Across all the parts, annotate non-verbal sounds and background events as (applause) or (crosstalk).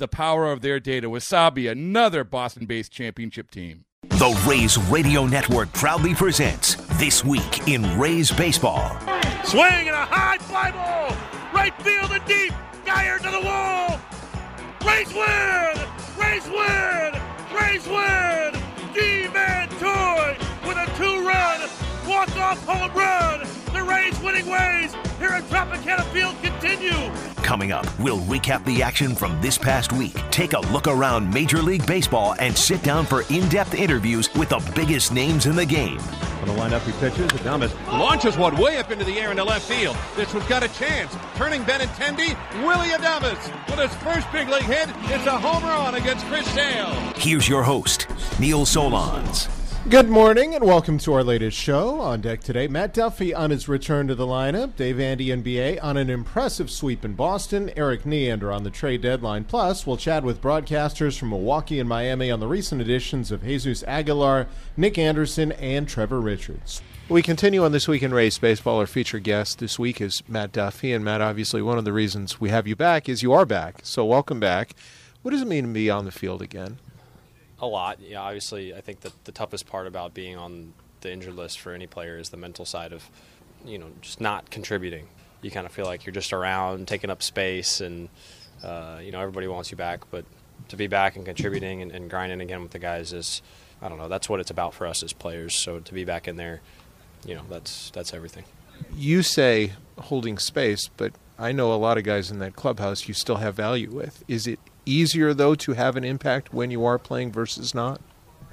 the power of their data. Wasabi, another Boston based championship team. The Rays Radio Network proudly presents This Week in Rays Baseball. Swing and a high fly ball! Right field and deep! Geyer to the wall! Rays win! Rays win! Rays win! Ji-Man Choi with a two-run walk-off home run! The Rays winning ways here at Tropicana Field continue! Coming up, we'll recap the action from this past week, take a look around Major League Baseball, and sit down for in depth interviews with the biggest names in the game. On the lineup, he pitches. Adames launches one way up into the air into left field. This one's got a chance. Turning Benintendi, Willie Adames with his first big league hit. It's a home run against Chris Sale. Here's your host, Neil Solondz. Good morning and welcome to our latest show. On deck today, Matt Duffy on his return to the lineup, Dave Andy NBA on an impressive sweep in Boston, Erik Neander on the trade deadline. Plus, we'll chat with broadcasters from Milwaukee and Miami on the recent additions of Jesus Aguilar, Nick Anderson, and Trevor Richards. We continue on This Week in Rays Baseball. Our featured guest this week is Matt Duffy. And Matt, obviously, one of the reasons we have you back is you are back. So, welcome back. What does it mean to be on the field again? A lot. Yeah, obviously, I think that the toughest part about being on the injured list for any player is the mental side of, you know, just not contributing. You kind of feel like you're just around, taking up space, and uh, you know everybody wants you back. But to be back and contributing and, and grinding again with the guys is, I don't know, that's what it's about for us as players. So to be back in there, you know, that's that's everything. You say holding space, but I know a lot of guys in that clubhouse you still have value with. Is it easier though to have an impact when you are playing versus not,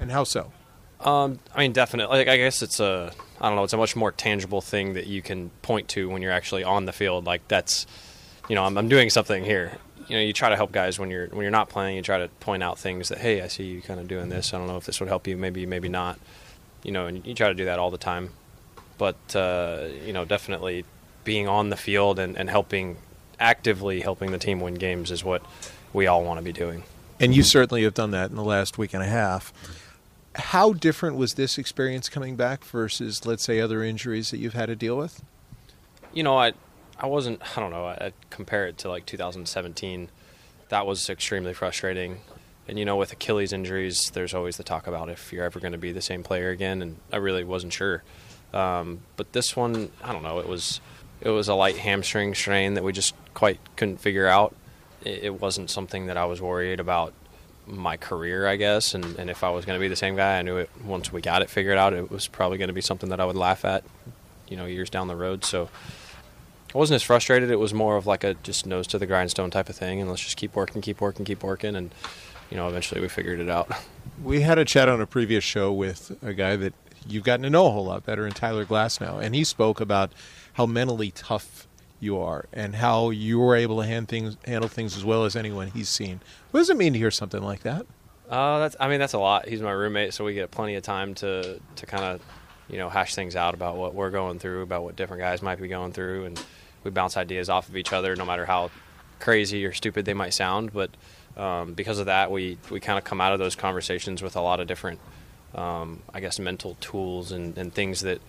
and how so? Um, I mean, definitely. Like, I guess it's a, I don't know, it's a much more tangible thing that you can point to when you're actually on the field. Like that's, you know, I'm, I'm doing something here. You know, you try to help guys when you're when you're not playing. You try to point out things that, hey, I see you kind of doing this. I don't know if this would help you. Maybe, maybe not. You know, and you try to do that all the time. But uh, you know, definitely being on the field and, and helping, actively helping the team win games is what we all want to be doing. And you certainly have done that in the last week and a half. How different was this experience coming back versus, let's say, other injuries that you've had to deal with? You know, I, I wasn't. I don't know. I, I compare it to like 2017. That was extremely frustrating. And you know, with Achilles injuries, there's always the talk about if you're ever going to be the same player again. And I really wasn't sure. Um, but this one, I don't know. It was, it was a light hamstring strain that we just quite couldn't figure out it wasn't something that I was worried about my career, I guess, and, and if I was going to be the same guy, I knew it once we got it figured out, it was probably going to be something that I would laugh at, you know, years down the road. So I wasn't as frustrated. It was more of like a just nose to the grindstone type of thing, and let's just keep working, keep working, keep working, and you know, eventually we figured it out. We had a chat on a previous show with a guy that you've gotten to know a whole lot better, in Tyler Glasnow. and he spoke about how mentally tough you are and how you were able to hand things, handle things as well as anyone he's seen. What does it mean to hear something like that? Uh, that's I mean that's a lot. He's my roommate, so we get plenty of time to to kind of you know hash things out about what we're going through, about what different guys might be going through, and we bounce ideas off of each other, no matter how crazy or stupid they might sound. But um, because of that, we we kind of come out of those conversations with a lot of different, um, I guess, mental tools and, and things that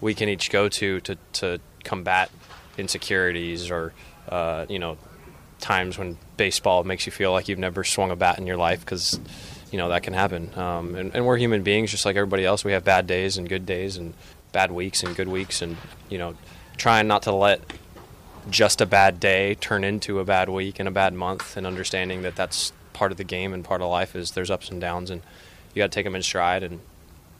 we can each go to to to combat insecurities or uh, you know times when baseball makes you feel like you've never swung a bat in your life because you know that can happen. Um, and, and, we're human beings just like everybody else. We have bad days and good days and bad weeks and good weeks, and you know trying not to let just a bad day turn into a bad week and a bad month, and understanding that that's part of the game and part of life is there's ups and downs, and you got to take them in stride and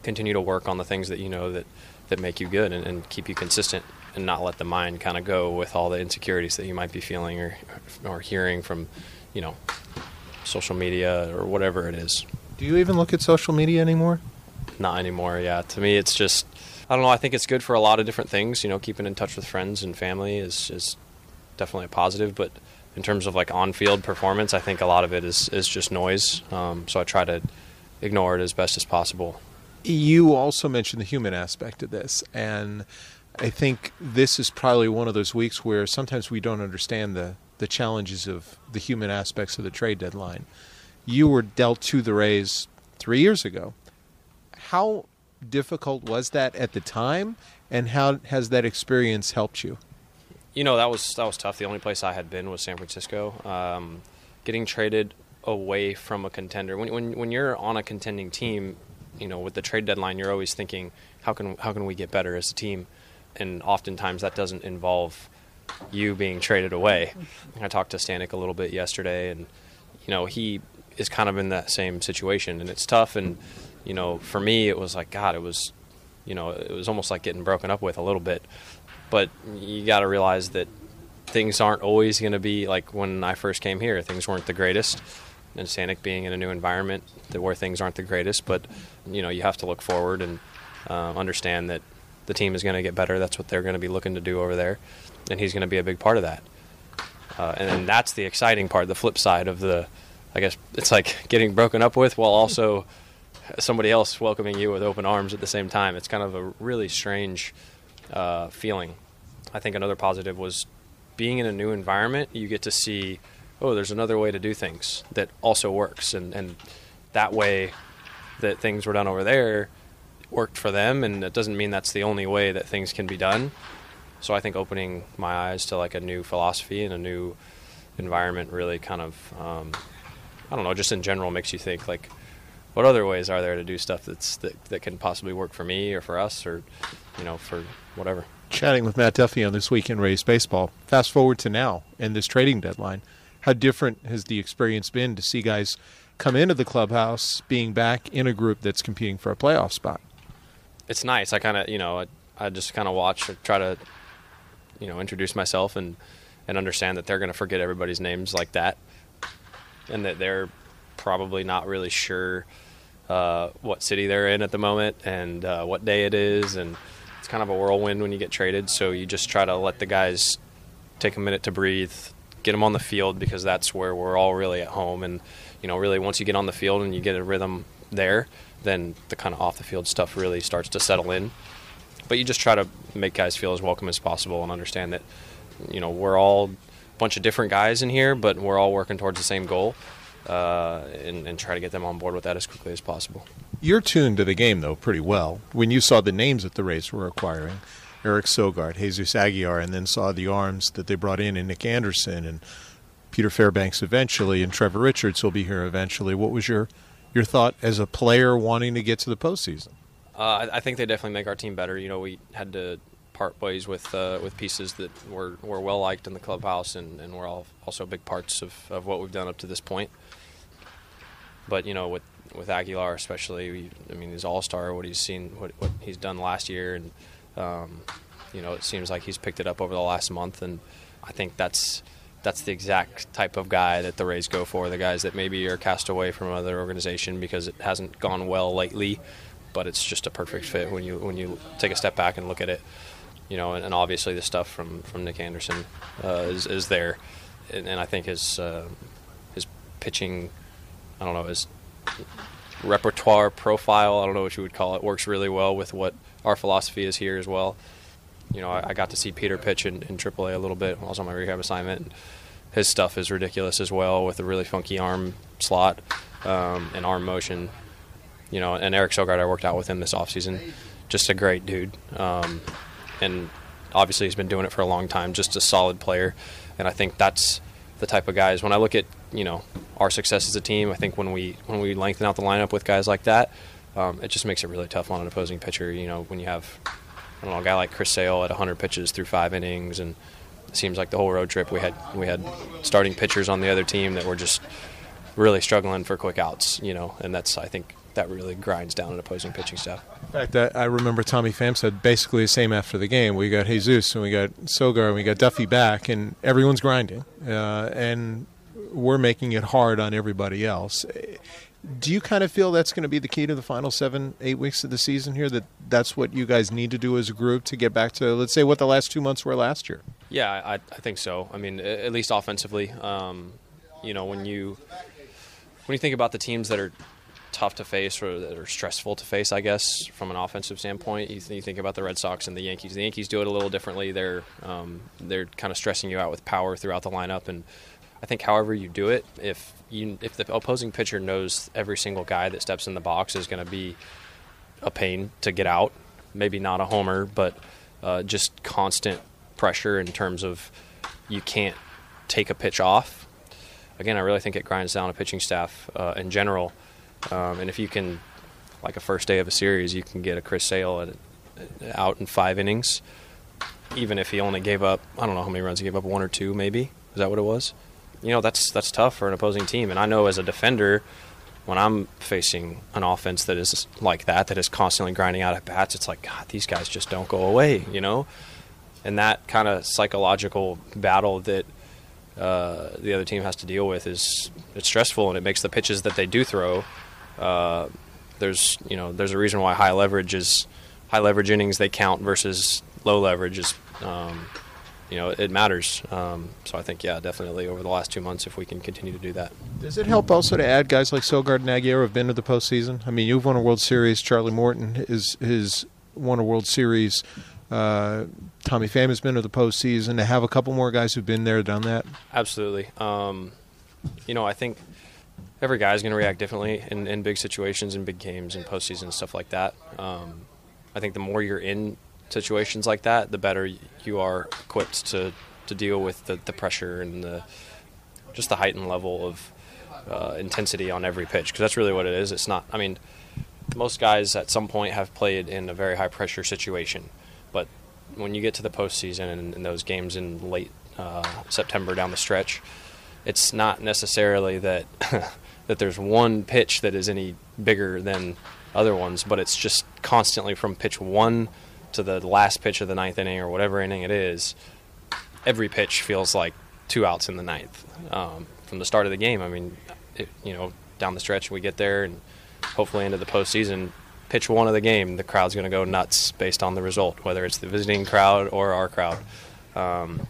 continue to work on the things that you know that that make you good and, and keep you consistent and not let the mind kind of go with all the insecurities that you might be feeling or or hearing from you know social media or whatever it is. Do you even look at social media anymore? Not anymore. Yeah, to me, it's just I don't know. I think it's good for a lot of different things. You know, keeping in touch with friends and family is is definitely a positive. But in terms of like on-field performance, I think a lot of it is is just noise. Um, so I try to ignore it as best as possible. You also mentioned the human aspect of this, and I think this is probably one of those weeks where sometimes we don't understand the the challenges of the human aspects of the trade deadline. You were dealt to the Rays three years ago. How difficult was that at the time, and how has that experience helped you? You know, that was that was tough. The only place I had been was San Francisco. Um, getting traded away from a contender when, when when you're on a contending team, you know, with the trade deadline, you're always thinking, how can how can we get better as a team? And oftentimes that doesn't involve you being traded away. I talked to Stanek a little bit yesterday, and you know he is kind of in that same situation, and it's tough. And you know, for me, it was like God, it was, you know, it was almost like getting broken up with a little bit. But you got to realize that things aren't always going to be like when I first came here. Things weren't the greatest, and Stanek being in a new environment where things aren't the greatest. But you know, you have to look forward and uh, understand that the team is going to get better. That's what they're going to be looking to do over there, and he's going to be a big part of that. Uh, and that's the exciting part, the flip side of the, I guess it's like (laughs) getting broken up with while also somebody else welcoming you with open arms at the same time. It's kind of a really strange uh, feeling. I think another positive was being in a new environment. You get to see, oh, there's another way to do things that also works, and and that way that things were done over there worked for them, and it doesn't mean that's the only way that things can be done. So I think opening my eyes to like a new philosophy and a new environment really kind of, um, I don't know, just in general makes you think like, what other ways are there to do stuff that's that, that can possibly work for me or for us or, you know, for whatever. Chatting with Matt Duffy on this week in Rays baseball. Fast forward to now and this trading deadline. How different has the experience been to see guys come into the clubhouse being back in a group that's competing for a playoff spot? It's nice. I kind of, you know, I, I just kind of watch or try to you know introduce myself and and understand that they're going to forget everybody's names like that, and that they're probably not really sure uh, what city they're in at the moment and uh, what day it is, and it's kind of a whirlwind when you get traded. So you just try to let the guys take a minute to breathe, get them on the field because that's where we're all really at home, and you know really once you get on the field and you get a rhythm there, then the kind of off the field stuff really starts to settle in but you just try to make guys feel as welcome as possible and understand that you know we're all a bunch of different guys in here, but we're all working towards the same goal, uh, and, and try to get them on board with that as quickly as possible. You're tuned to the game though pretty well. When you saw the names that the Rays were acquiring, Eric Sogard, Jesus Aguilar, and then saw the arms that they brought in, and Nick Anderson and Peter Fairbanks eventually, and Trevor Richards will be here eventually. What was your your thought as a player wanting to get to the postseason? Uh, I, think they definitely make our team better. You know, we had to part ways with uh, with pieces that were, were well liked in the clubhouse, and, and were all also big parts of, of what we've done up to this point. But you know, with with Aguilar especially, we, I mean, he's all star. What he's seen, what what he's done last year, and um, you know, it seems like he's picked it up over the last month, and I think that's that's the exact type of guy that the Rays go for. The guys that maybe are cast away from another organization because it hasn't gone well lately, but it's just a perfect fit when you when you take a step back and look at it. You know, and, and obviously the stuff from, from Nick Anderson uh, is, is there, and, and I think his uh, his pitching, I don't know, his repertoire profile, I don't know what you would call it, works really well with what our philosophy is here as well. You know, I, I got to see Peter pitch in, in AAA a little bit while I was on my rehab assignment. His stuff is ridiculous as well with a really funky arm slot um, and arm motion you know, and Eric Sogard, I worked out with him this offseason. Just a great dude. Um, and obviously he's been doing it for a long time, just a solid player. And I think that's the type of guys when I look at, you know, our success as a team, I think when we when we lengthen out the lineup with guys like that, um, it just makes it really tough on an opposing pitcher. You know, when you have I don't know, a guy like Chris Sale at 100 pitches through five innings and it seems like the whole road trip we had we had starting pitchers on the other team that were just really struggling for quick outs, you know, and that's I think that really grinds down an opposing pitching staff. In fact, I, remember Tommy Pham said basically the same after the game. We got Jesus and we got Sogard and we got Duffy back, and everyone's grinding, uh, and we're making it hard on everybody else. Do you kind of feel that's going to be the key to the final seven, eight weeks of the season here? That that's what you guys need to do as a group to get back to, let's say, what the last two months were last year. Yeah, I, I think so. I mean, at least offensively. Um, you know, when you when you think about the teams that are tough to face or that are stressful to face, I guess, from an offensive standpoint. You, th- you, think about the Red Sox and the Yankees. The Yankees do it a little differently. They're um, they're kind of stressing you out with power throughout the lineup, and I think however you do it, if you if the opposing pitcher knows every single guy that steps in the box is going to be a pain to get out, maybe not a homer, but uh, just constant pressure in terms of you can't take a pitch off. Again, I really think it grinds down a pitching staff uh, in general. Um, and if you can, like a first day of a series, you can get a Chris Sale at, out in five innings, even if he only gave up, I don't know how many runs he gave up, one or two maybe. Is that what it was? You know, that's that's tough for an opposing team. And I know as a defender, when I'm facing an offense that is like that, that is constantly grinding out at bats, it's like, God, these guys just don't go away, you know? And that kind of psychological battle that uh, the other team has to deal with is it's stressful and it makes the pitches that they do throw uh, there's you know there's a reason why high leverage is high leverage innings they count versus low leverage is um, you know it matters. Um, so I think yeah, definitely over the last two months, if we can continue to do that. Does it help also to add guys like Sogard and Aguirre have been to the postseason? I mean, you've won a World Series. Charlie Morton is has won a World Series. Uh, Tommy Pham has been to the postseason. To have a couple more guys who've been there, done that. Absolutely. Um, you know, I think every guy is going to react differently in, in big situations, in big games, in postseason stuff like that. Um, I think the more you're in situations like that, the better you are equipped to, to deal with the, the pressure and the just the heightened level of uh, intensity on every pitch because that's really what it is. It's not. I mean, most guys at some point have played in a very high pressure situation, but when you get to the postseason and, and those games in late uh, September down the stretch, it's not necessarily that (laughs) that there's one pitch that is any bigger than other ones, but it's just constantly from pitch one to the last pitch of the ninth inning or whatever inning it is. Every pitch feels like two outs in the ninth um, from the start of the game. I mean, it, you know, down the stretch we get there and hopefully into the postseason. Pitch one of the game, the crowd's going to go nuts based on the result, whether it's the visiting crowd or our crowd. Um,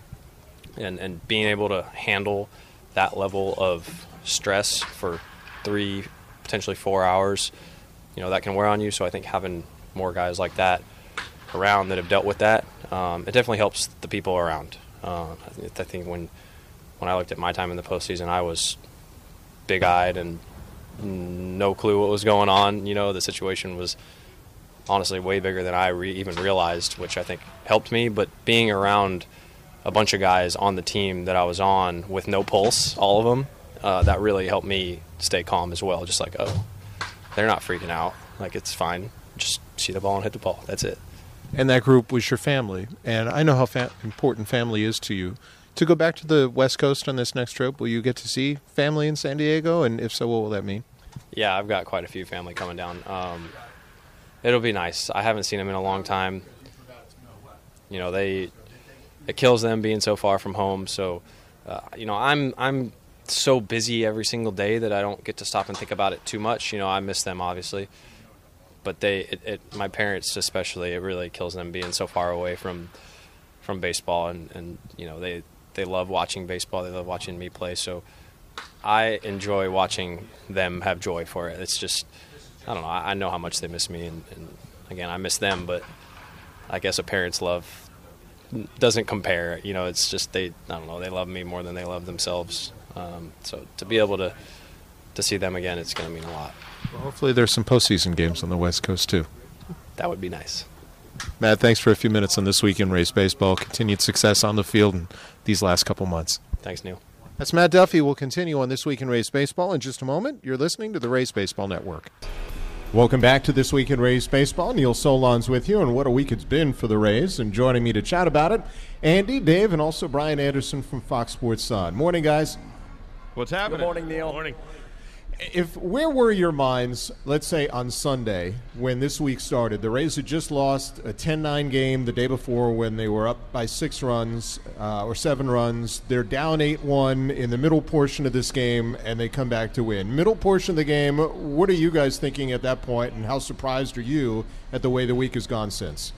and and being able to handle that level of stress for three, potentially four hours, you know, that can wear on you. So I think having more guys like that around that have dealt with that, um, it definitely helps the people around. Uh, I think when when I looked at my time in the postseason, I was big-eyed and no clue what was going on. You know, the situation was honestly way bigger than I re- even realized, which I think helped me. But being around a bunch of guys on the team that I was on with no pulse, all of them, uh, that really helped me stay calm as well. Just like, oh, they're not freaking out. Like it's fine. Just see the ball and hit the ball. That's it. And that group was your family, and I know how fa- important family is to you. To go back to the West Coast on this next trip, will you get to see family in San Diego? And if so, what will that mean? Yeah, I've got quite a few family coming down. Um, it'll be nice. I haven't seen them in a long time. You know, they it kills them being so far from home. So, uh, you know, I'm I'm so busy every single day that I don't get to stop and think about it too much. You know, I miss them obviously, but they, it, it, my parents especially, it really kills them being so far away from from baseball, and and you know they they love watching baseball. They love watching me play. So I enjoy watching them have joy for it. It's just I don't know. I, know how much they miss me, and, and again, I miss them, but I guess a parent's love doesn't compare. You know, it's just they. I don't know. They love me more than they love themselves. Um, so to be able to to see them again, it's going to mean a lot. Well, hopefully, there's some postseason games on the West Coast too. That would be nice. Matt, thanks for a few minutes on this week in Rays baseball. Continued success on the field in these last couple months. Thanks, Neil. That's Matt Duffy. We'll continue on this week in Rays baseball in just a moment. You're listening to the Rays Baseball Network. Welcome back to This Week in Rays Baseball. Neil Solondz with you, and what a week it's been for the Rays. And joining me to chat about it, Andy, Dave, and also Brian Anderson from Fox Sports Sun. Morning, guys. What's happening? Good morning, Neil. Good Morning. If where were your minds, let's say on Sunday when this week started? The Rays had just lost a 10-9 game the day before when they were up by six runs uh, or seven runs. They're down 8-1 in the middle portion of this game, and they come back to win. Middle portion of the game. What are you guys thinking at that point, and how surprised are you at the way the week has gone since?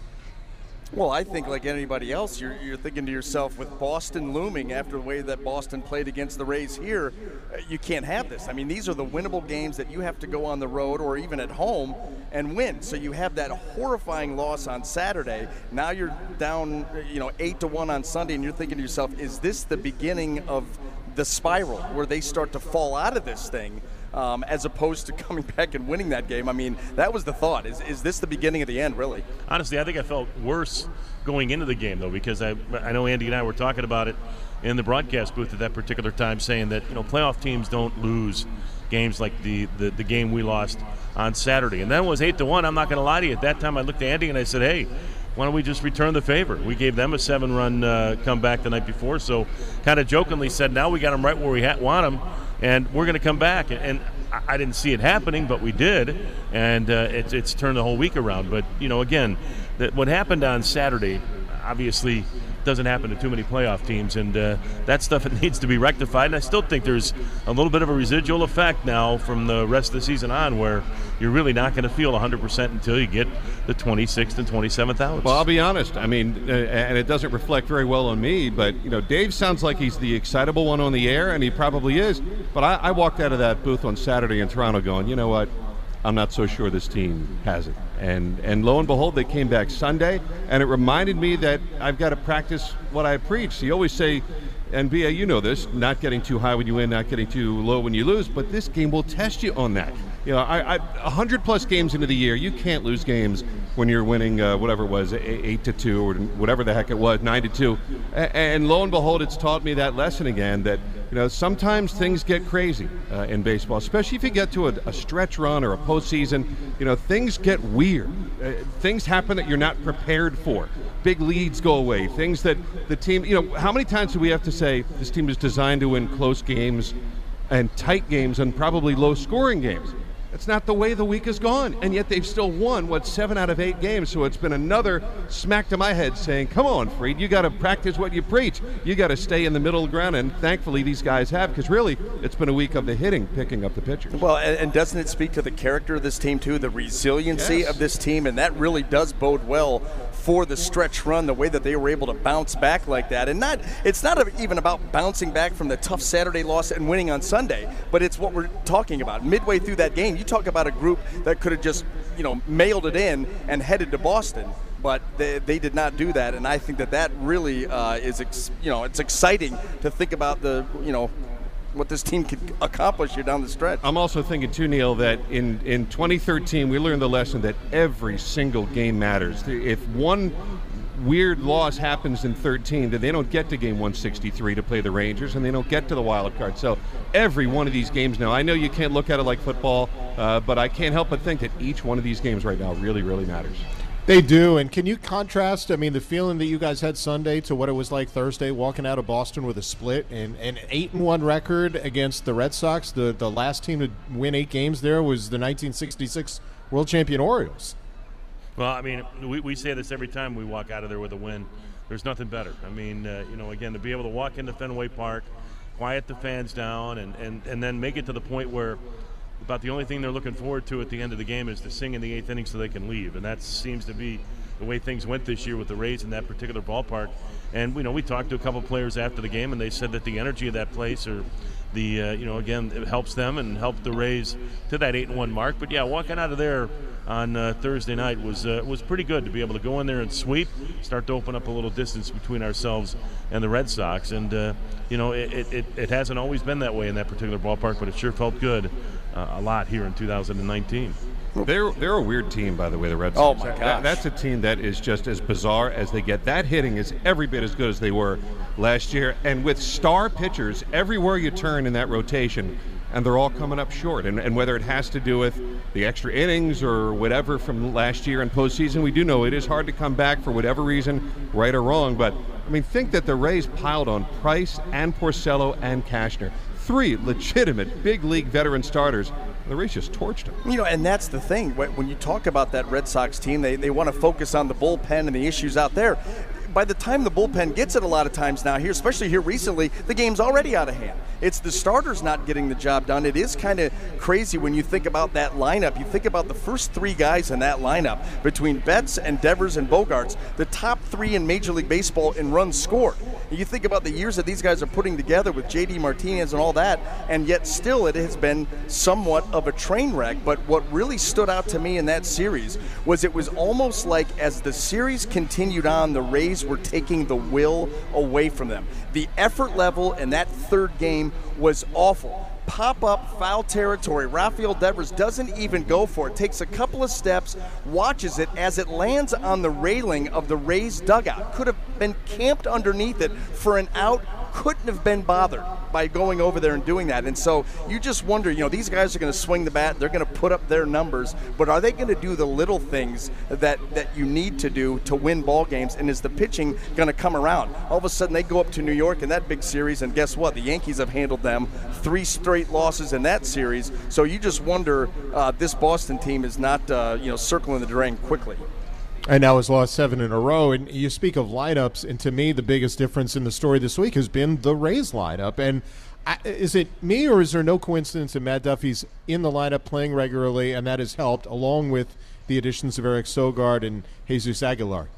Well, I think like anybody else, you're, you're thinking to yourself, with Boston looming after the way that Boston played against the Rays here, uh, you can't have this. I mean, these are the winnable games that you have to go on the road or even at home and win. So you have that horrifying loss on Saturday. Now you're down, you know, eight to one on Sunday, and you're thinking to yourself, is this the beginning of the spiral where they start to fall out of this thing? Um, as opposed to (laughs) coming back and winning that game. I mean, that was the thought. Is, is this the beginning of the end, really? Honestly, I think I felt worse going into the game though because I I know Andy and I were talking about it in the broadcast booth at that particular time, saying that you know playoff teams don't lose games like the the, the game we lost on Saturday, and that was eight to one. I'm not going to lie to you. At that time, I looked at Andy and I said, hey. Why don't we just return the favor? We gave them a seven-run uh, comeback the night before, so kind of jokingly said, "Now we got them right where we ha- want them, and we're going to come back." And I, didn't see it happening, but we did, and uh, it's, it's turned the whole week around. But you know, again, that what happened on Saturday, obviously doesn't happen to too many playoff teams, and uh, that stuff it (laughs) needs to be rectified. And I still think there's a little bit of a residual effect now from the rest of the season on, where you're really not going to feel 100% until you get the 26th and 27th outs. Well, I'll be honest. I mean, uh, and it doesn't reflect very well on me, but you know, Dave sounds like he's the excitable one on the air, and he probably is. But I, I walked out of that booth on Saturday in Toronto going, you know what? I'm not so sure this team has it. And and lo and behold, they came back Sunday, and it reminded me that I've got to practice what I preach. You always say, and BA, you know this, not getting too high when you win, not getting too low when you lose, but this game will test you on that. You know, I, I 100 plus games into the year, you can't lose games when you're winning uh, whatever it was, eight to two or whatever the heck it was, nine to two. And lo and behold, it's taught me that lesson again that you know sometimes things get crazy uh, in baseball, especially if you get to a, a stretch run or a postseason. You know, things get weird. Uh, things happen that you're not prepared for. Big leads go away. Things that the team, you know, how many times do we have to say this team is designed to win close games and tight games and probably low scoring games? That's not the way the week has gone. And yet they've still won, what, seven out of eight games. So it's been another smack to my head saying, come on, Freed, you got to practice what you preach. You got to stay in the middle of the ground. And thankfully these guys have, because really it's been a week of the hitting, picking up the pitchers. Well, and, and doesn't it speak to the character of this team, too, the resiliency Yes. of this team? And that really does bode well for the stretch run, the way that they were able to bounce back like that. And not it's not even about bouncing back from the tough Saturday loss and winning on Sunday, but it's what we're talking about. Midway through that game, you talk about a group that could have just, you know, mailed it in and headed to Boston. But they, they did not do that, and I think that that really uh, is, ex- you know, it's exciting to think about the, you know, what this team could accomplish here down the stretch. I'm also thinking too, Neil, that in, in 2013 we learned the lesson that every single game matters. If one weird loss happens in 13, then they don't get to game 163 to play the Rangers, and they don't get to the wild card. So every one of these games now, I know you can't look at it like football, uh, but I can't help but think that each one of these games right now really, really matters. They do, and can you contrast? I mean, the feeling that you guys had Sunday to what it was like Thursday, walking out of Boston with a split and an eight and one record against the Red Sox. The the last team to win eight games there was the 1966 World Champion Orioles. Well, I mean, we, we say this every time we walk out of there with a win. There's nothing better. I mean, uh, you know, again, to be able to walk into Fenway Park, quiet the fans down, and, and, and then make it to the point where about the only thing they're looking forward to at the end of the game is to sing in the eighth inning so they can leave. And that seems to be the way things went this year with the Rays in that particular ballpark. And, you know, we talked to a couple players after the game, and they said that the energy of that place or the uh, you know again it helps them and helped the Rays to that eight and one mark. But yeah, walking out of there on uh, Thursday night was uh, was pretty good to be able to go in there and sweep, start to open up a little distance between ourselves and the Red Sox. And uh, you know it, it, it, it hasn't always been that way in that particular ballpark, but it sure felt good uh, a lot here in 2019. They're they're a weird team, by the way. The Red Sox. Oh, Sox. my That- gosh. that's a team that is just as bizarre as they get. That hitting is every bit as good as they were last year, and with star pitchers everywhere you turn in that rotation. and they're all coming up short. And, and whether it has to do with the extra innings or whatever from last year in postseason, we do know it is hard to come back for whatever reason, right or wrong. But I mean, think that the Rays piled on Price and Porcello and Cashner, three legitimate big league veteran starters. The Rays just torched them. You know, and that's the thing. When you talk about that Red Sox team, they, they want to focus on the bullpen and the issues out there by the time the bullpen gets it a lot of times now here, especially here recently, the game's already out of hand. It's the starters not getting the job done. It is kind of crazy when you think about that lineup. You think about the first three guys in that lineup between Betts and Devers and Bogaerts, the top three in Major League Baseball in runs scored. You think about the years that these guys are putting together with JD Martinez and all that, and yet still it has been somewhat of a train wreck. But what really stood out to me in that series was it was almost like as the series continued on, the Rays were taking the will away from them. The effort level in that third game was awful. Pop up foul territory. Rafael Devers doesn't even go for it. Takes a couple of steps, watches it as it lands on the railing of the Rays dugout. Could have been camped underneath it for an out couldn't have been bothered by going over there and doing that. And so you just wonder, you know, these guys are going to swing the bat, they're going to put up their numbers, but are they going to do the little things that that you need to do to win ball games? And is the pitching going to come around? All of a sudden, they go up to New York in that big series, and guess what? The Yankees have handled them three straight losses in that series. So you just wonder, uh, this Boston team is not, uh, you know, circling the drain quickly and now has lost seven in a row. And you speak of lineups, and to me, the biggest difference in the story this week has been the Rays lineup. And I, is it me, or is there no coincidence that Matt Duffy's in the lineup playing regularly, and that has helped, along with the additions of Eric Sogard and Jesus Aguilar?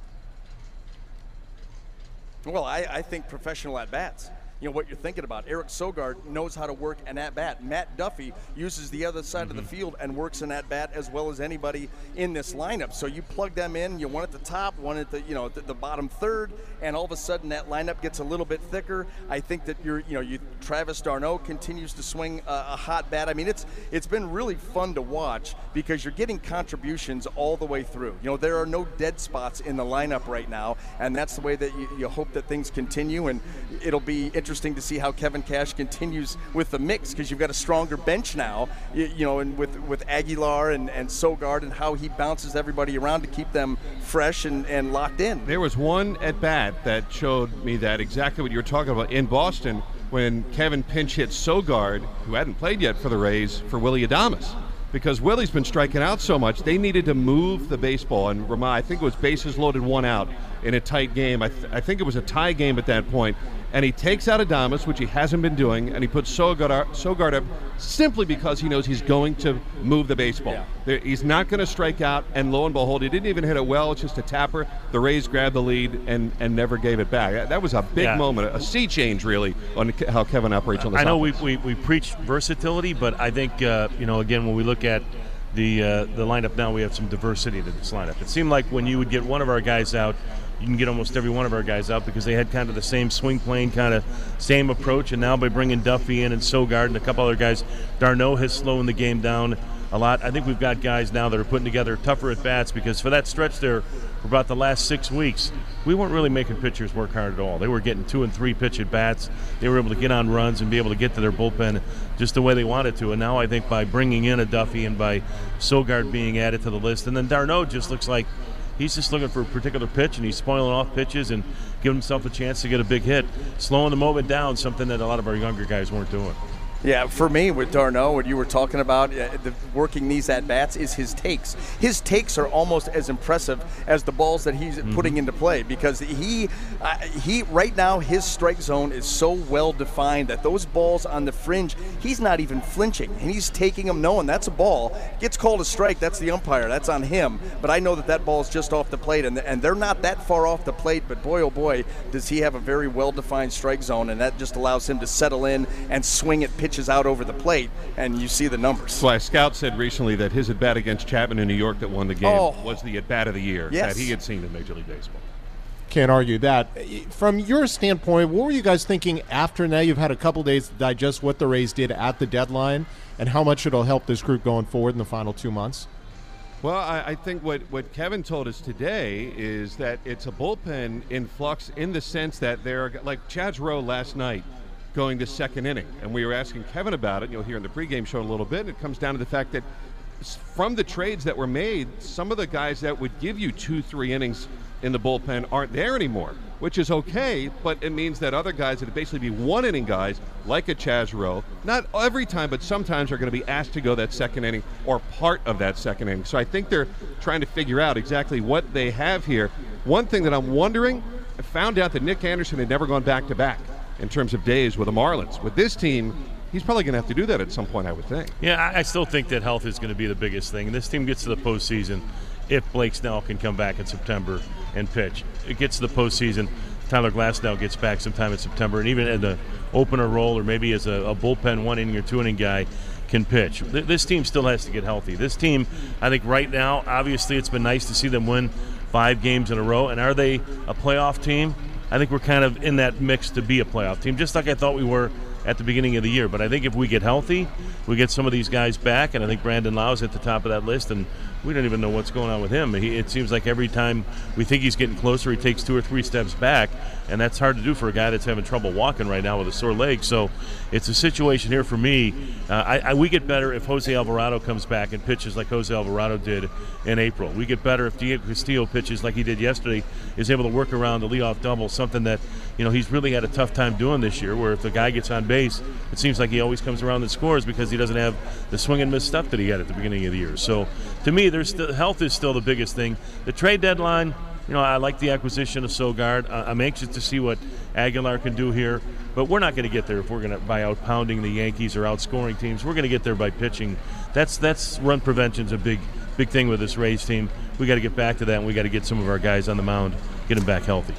Well, I, I think professional at bats you know what you're thinking about. Eric Sogard knows how to work an at bat. Matt Duffy uses the other side mm-hmm. of the mm-hmm. field and works an at bat as well as anybody in this lineup. So you plug them in. You one at the top, one at the you know the, the bottom third, and all of a sudden that lineup gets a little bit thicker. I think that you're you know you Travis d'Arnaud continues to swing a, a hot bat. I mean it's it's been really fun to watch because you're getting contributions all the way through. You know there are no dead spots in the lineup right now, and that's the way that you, you hope that things continue. And it'll be interesting interesting to see how Kevin Cash continues with the mix because you've got a stronger bench now, you, you, know, and with with Aguilar and, and Sogard and how he bounces everybody around to keep them fresh and, and locked in. There was one at bat that showed me that exactly what you were talking about in Boston when Kevin pinch hit Sogard, who hadn't played yet for the Rays, for Willie Adames because Willie's been striking out so much. They needed to move the baseball, and Ramah, I think it was bases loaded, one out in a tight game. I, th- I think it was a tie game at that point, and he takes out Adames, which he hasn't been doing, and he puts Sogard, up simply because he knows he's going to move the baseball. Yeah. There, he's not going to strike out, and lo and behold, he didn't even hit it well. It's just a tapper. The Rays grabbed the lead and, and never gave it back. That was a big yeah. moment, a sea change, really, on how Kevin operates on this I know we, we, we preach versatility, but I think, uh, you know, again, when we look at the uh, the lineup now, we have some diversity to this lineup. It seemed like when you would get one of our guys out, you can get almost every one of our guys out because they had kind of the same swing plane, kind of same approach. And now by bringing Duffy in and Sogard and a couple other guys, d'Arnaud has slowed the game down a lot. I think we've got guys now that are putting together tougher at bats because for that stretch there, for about the last six weeks, we weren't really making pitchers work hard at all. They were getting two and three pitch at bats. They were able to get on runs and be able to get to their bullpen just the way they wanted to. And now I think by bringing in a Duffy and by Sogard being added to the list, and then d'Arnaud just looks like He's just looking for a particular pitch, and he's spoiling off pitches and giving himself a chance to get a big hit, slowing the moment down, something that a lot of our younger guys weren't doing. Yeah, for me with d'Arnaud, what you were talking about, uh, the, working these at bats is his takes. His takes are almost as impressive as the balls that he's mm-hmm. putting into play because he, uh, he right now his strike zone is so well defined that those balls on the fringe, he's not even flinching and he's taking them knowing that's a ball. Gets called a strike, that's the umpire, that's on him. But I know that that ball is just off the plate and and they're not that far off the plate. But boy, oh boy, does he have a very well defined strike zone, and that just allows him to settle in and swing at pitch pitches out over the plate, and you see the numbers. Well, a scout said recently that his at bat against Chapman in New York that won the game oh. was the at bat of the year yes. that he had seen in Major League Baseball. Can't argue that. From your standpoint, what were you guys thinking after now you've had a couple days to digest what the Rays did at the deadline and how much it'll help this group going forward in the final two months? Well, I, I, think what, what Kevin told us today is that it's a bullpen in flux in the sense that they're like Chaz Roe last night going to second inning. And we were asking Kevin about it. You'll hear in the pregame show in a little bit. And it comes down to the fact that from the trades that were made, some of the guys that would give you two, three innings in the bullpen aren't there anymore, which is okay, but it means that other guys that would basically be one inning guys, like a Chaz Roe, not every time, but sometimes are going to be asked to go that second inning or part of that second inning. So I think they're trying to figure out exactly what they have here. One thing that I'm wondering, I found out that Nick Anderson had never gone back to back in terms of days with the Marlins. With this team, he's probably going to have to do that at some point, I would think. Yeah, I still think that health is going to be the biggest thing. And this team gets to the postseason if Blake Snell can come back in September and pitch. It gets to the postseason. Tyler Glasnow gets back sometime in September, and even in the opener role or maybe as a, a bullpen one inning or two inning guy can pitch. Th- this team still has to get healthy. This team, I think, right now, obviously, it's been nice to see them win five games in a row. And are they a playoff team? I think we're kind of in that mix to be a playoff team, just like I thought we were at the beginning of the year. But I think if we get healthy, we get some of these guys back, and I think Brandon Lowe's at the top of that list, and we don't even know what's going on with him. He, it seems like every time we think he's getting closer, he takes two or three steps back, and that's hard to do for a guy that's having trouble walking right now with a sore leg. So it's a situation here for me. Uh, I, I, we get better if Jose Alvarado comes back and pitches like Jose Alvarado did in April. We get better if Diego Castillo pitches like he did yesterday, is able to work around the leadoff double, something that you know he's really had a tough time doing this year. Where if the guy gets on base, it seems like he always comes around and scores because he doesn't have the swing and miss stuff that he had at the beginning of the year. So to me, there's still, health is still the biggest thing. The trade deadline, you know, I like the acquisition of Sogard. I'm anxious to see what Aguilar can do here, but we're not going to get there if we're going to by out pounding the Yankees or outscoring teams. We're going to get there by pitching. That's that's run prevention's a big big thing with this Rays team. We got to get back to that, and we got to get some of our guys on the mound, get them back healthy.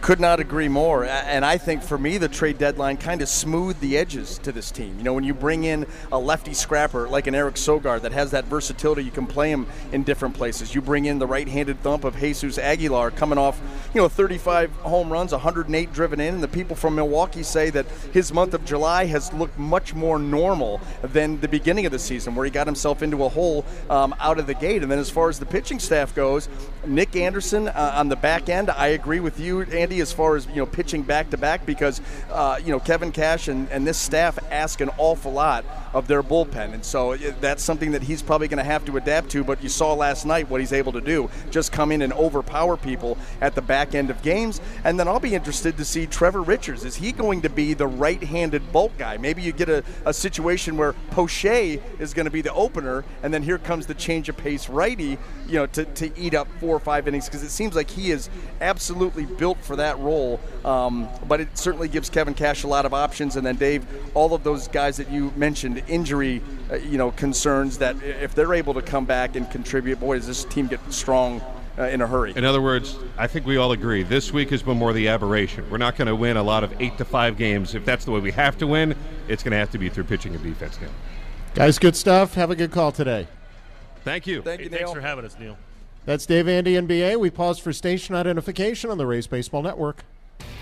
Could not agree more. And I think for me, the trade deadline kind of smoothed the edges to this team. You know, when you bring in a lefty scrapper like an Eric Sogard that has that versatility, you can play him in different places. You bring in the right handed thump of Jesus Aguilar coming off, you know, 35 home runs, 108 driven in. And the people from Milwaukee say that his month of July has looked much more normal than the beginning of the season, where he got himself into a hole um, out of the gate. And then as far as the pitching staff goes, Nick Anderson uh, on the back end, I agree with you, Andy as far as you know pitching back to back because uh, you know Kevin Cash and, and this staff ask an awful lot of their bullpen, and so that's something that he's probably going to have to adapt to. But you saw last night what he's able to do, just come in and overpower people at the back end of games. And then I'll be interested to see Trevor Richards. Is he going to be the right-handed bulk guy? Maybe you get a, a situation where Poche is going to be the opener, and then here comes the change of pace righty, you know, to, to eat up four or five innings because it seems like he is absolutely built for that role. Um, but it certainly gives Kevin Cash a lot of options. And then Dave, all of those guys that you mentioned, injury, uh, you know, concerns that if they're able to come back and contribute, boy, does this team get strong uh, in a hurry. In other words, I think we all agree this week has been more the aberration. We're not going to win a lot of eight to five games. If that's the way we have to win, it's going to have to be through pitching and defense now. Guys, good stuff. Have a good call today. Thank you. Thank you, Hey, thanks for having us, Neil. That's Dave Andy NBA. We pause for station identification on the Rays Baseball Network.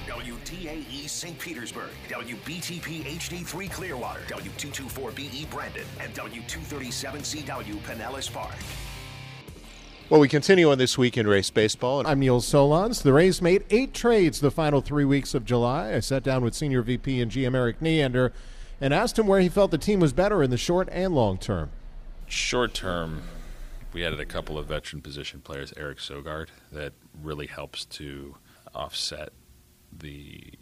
WDAE St. Petersburg, WBTP HD3 Clearwater, W224BE E Brandon, and W237CW Pinellas Park. Well, we continue on this week in race baseball. I'm Neil Solondz. The Rays made eight trades the final three weeks of July. I sat down with Senior VP and GM Erik Neander and asked him where he felt the team was better in the short and long term. Short term, we added a couple of veteran position players, Eric Sogard, that really helps to offset the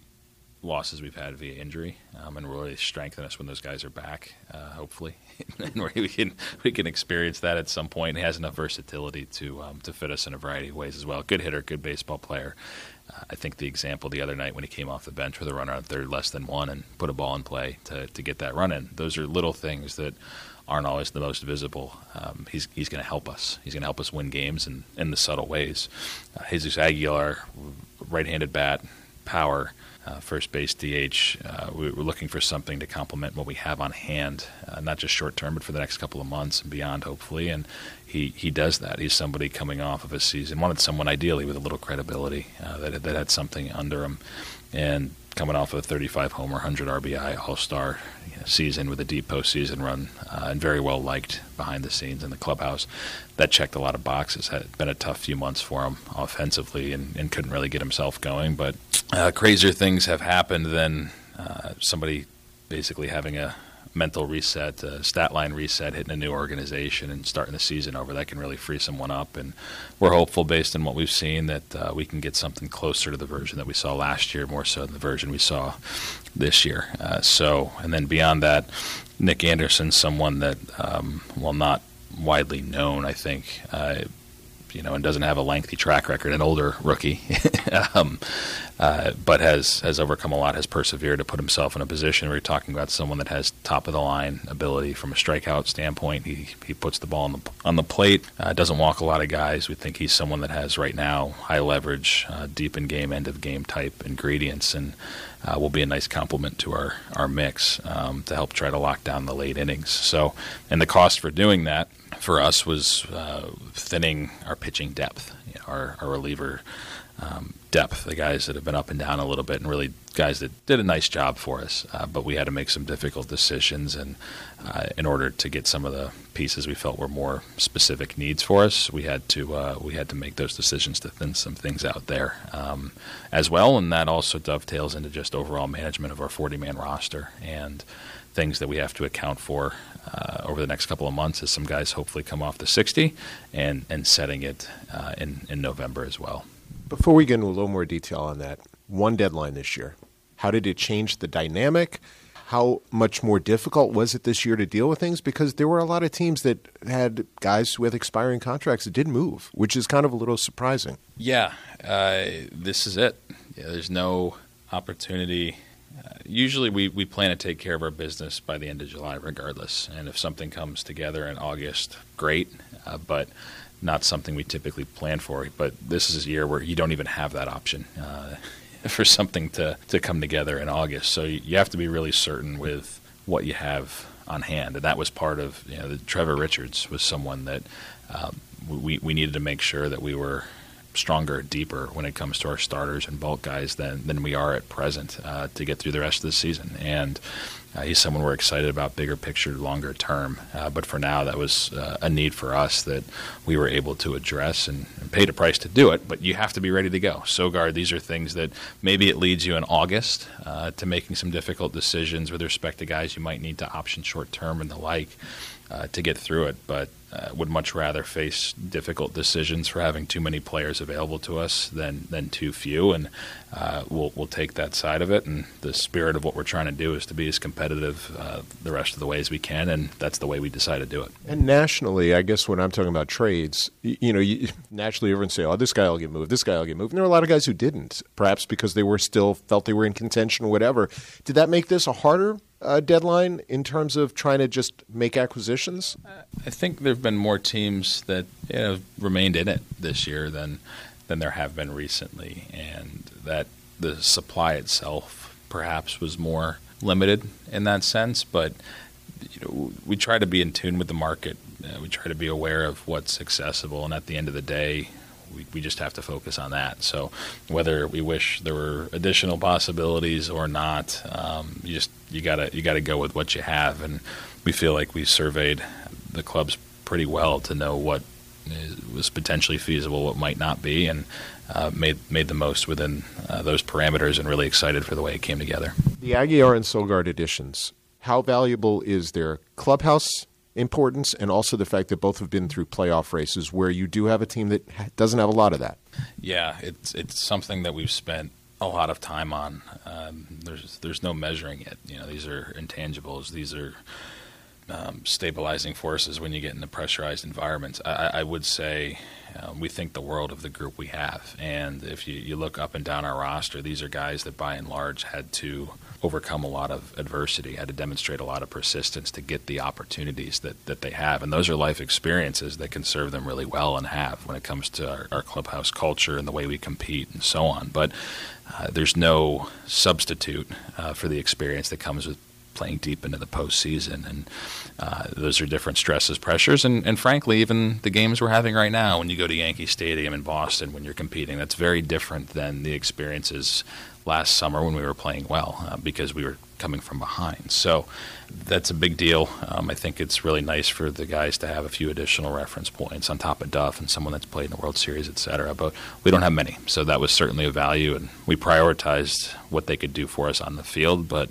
losses we've had via injury, um, and really strengthen us when those guys are back. Uh, hopefully, (laughs) and we can we can experience that at some point. He has enough versatility to um, to fit us in a variety of ways as well. Good hitter, good baseball player. Uh, I think the example the other night when he came off the bench with a runner on third, less than one, and put a ball in play to to get that run in. Those are little things that aren't always the most visible. Um, he's he's going to help us. He's going to help us win games in, in the subtle ways. Uh, Jesus Aguilar, right-handed bat, power, uh, first base DH. Uh, we, we're looking for something to complement what we have on hand, uh, not just short term, but for the next couple of months and beyond, hopefully. And he, he does that. He's somebody coming off of a season, wanted someone ideally with a little credibility uh, that that had something under him, and coming off of a 35 homer, 100 RBI All Star season with a deep postseason run, uh, and very well liked behind the scenes in the clubhouse. That checked a lot of boxes. Had been a tough few months for him offensively, and, and couldn't really get himself going. But uh, crazier things have happened than uh, somebody basically having a mental reset, a stat line reset, hitting a new organization and starting the season over. That can really free someone up. And we're hopeful, based on what we've seen, that uh, we can get something closer to the version that we saw last year, more so than the version we saw this year. Uh, so, and then beyond that, Nick Anderson, someone that, um, well, not widely known, I think. You know, and doesn't have a lengthy track record, an older rookie, (laughs) um, uh, but has has overcome a lot, has persevered to put himself in a position where you're talking about someone that has top of the line ability from a strikeout standpoint. He he puts the ball on the on the plate, uh, doesn't walk a lot of guys. We think he's someone that has right now high leverage, uh, deep in game, end of game type ingredients, and uh, will be a nice complement to our our mix um, to help try to lock down the late innings. So, and the cost for doing that for us was uh, thinning our pitching depth, you know, our, our reliever um, depth, the guys that have been up and down a little bit, and really guys that did a nice job for us. Uh, but we had to make some difficult decisions, and uh, in order to get some of the pieces we felt were more specific needs for us, we had to uh, we had to make those decisions to thin some things out there um, as well, and that also dovetails into just overall management of our 40 man roster and things that we have to account for uh, over the next couple of months as some guys hopefully come off the 60 and, and setting it uh, in, in November as well. Before we get into a little more detail on that, one deadline this year. How did it change the dynamic? How much more difficult was it this year to deal with things? Because there were a lot of teams that had guys with expiring contracts that did move, which is kind of a little surprising. Yeah, uh, this is it. Yeah, there's no opportunity. Uh, usually, we, we plan to take care of our business by the end of July, regardless. And if something comes together in August, great. Uh, but not something we typically plan for. But this is a year where you don't even have that option uh, (laughs) for something to, to come together in August. So you have to be really certain with what you have on hand. And that was part of, you know, the, Trevor Richards was someone that um, we, we needed to make sure that we were stronger, deeper when it comes to our starters and bulk guys than, than we are at present uh, to get through the rest of the season. And uh, he's someone we're excited about, bigger picture, longer term. Uh, but for now, that was uh, a need for us that we were able to address and, and, paid a price to do it. But you have to be ready to go. Sogard, these are things that maybe it leads you in August uh, to making some difficult decisions with respect to guys you might need to option short term and the like uh, to get through it. But uh, would much rather face difficult decisions for having too many players available to us than than too few, and uh, we'll we'll take that side of it. And the spirit of what we're trying to do is to be as competitive uh, the rest of the way as we can, and that's the way we decide to do it. And nationally, I guess when I'm talking about trades, you, you know, you, (laughs) naturally everyone say, "Oh, this guy will get moved. This guy will get moved." And there are a lot of guys who didn't, perhaps because they were still felt they were in contention or whatever. Did that make this a harder uh, deadline in terms of trying to just make acquisitions? I think there been more teams that you know, remained in it this year than than there have been recently, and that the supply itself perhaps was more limited in that sense. But you know, we try to be in tune with the market. Uh, we try to be aware of what's accessible, and at the end of the day, we, we just have to focus on that. So whether we wish there were additional possibilities or not, um, you just you gotta you gotta go with what you have, and we feel like we surveyed the clubs pretty well to know what was potentially feasible, what might not be, and uh, made made the most within uh, those parameters, and really excited for the way it came together. The Aguilar and Sogard editions. How valuable is their clubhouse importance and also the fact that both have been through playoff races where you do have a team that doesn't have a lot of that. Yeah, it's it's something that we've spent a lot of time on. Um, there's there's no measuring it. You know, these are intangibles. These are um, stabilizing forces when you get into pressurized environments. I, I would say um, we think the world of the group we have, and if you, you look up and down our roster, these are guys that by and large had to overcome a lot of adversity, had to demonstrate a lot of persistence to get the opportunities that, that they have. And those are life experiences that can serve them really well and have when it comes to our, our clubhouse culture and the way we compete and so on. But uh, there's no substitute uh, for the experience that comes with playing deep into the postseason, and uh, those are different stresses, pressures, and, and frankly, even the games we're having right now. When you go to Yankee Stadium in Boston, when you're competing, that's very different than the experiences last summer when we were playing well uh, because we were coming from behind. So that's a big deal. Um, I think it's really nice for the guys to have a few additional reference points on top of Duff and someone that's played in the World Series, et cetera. But we don't have many, so that was certainly a value, and we prioritized what they could do for us on the field. But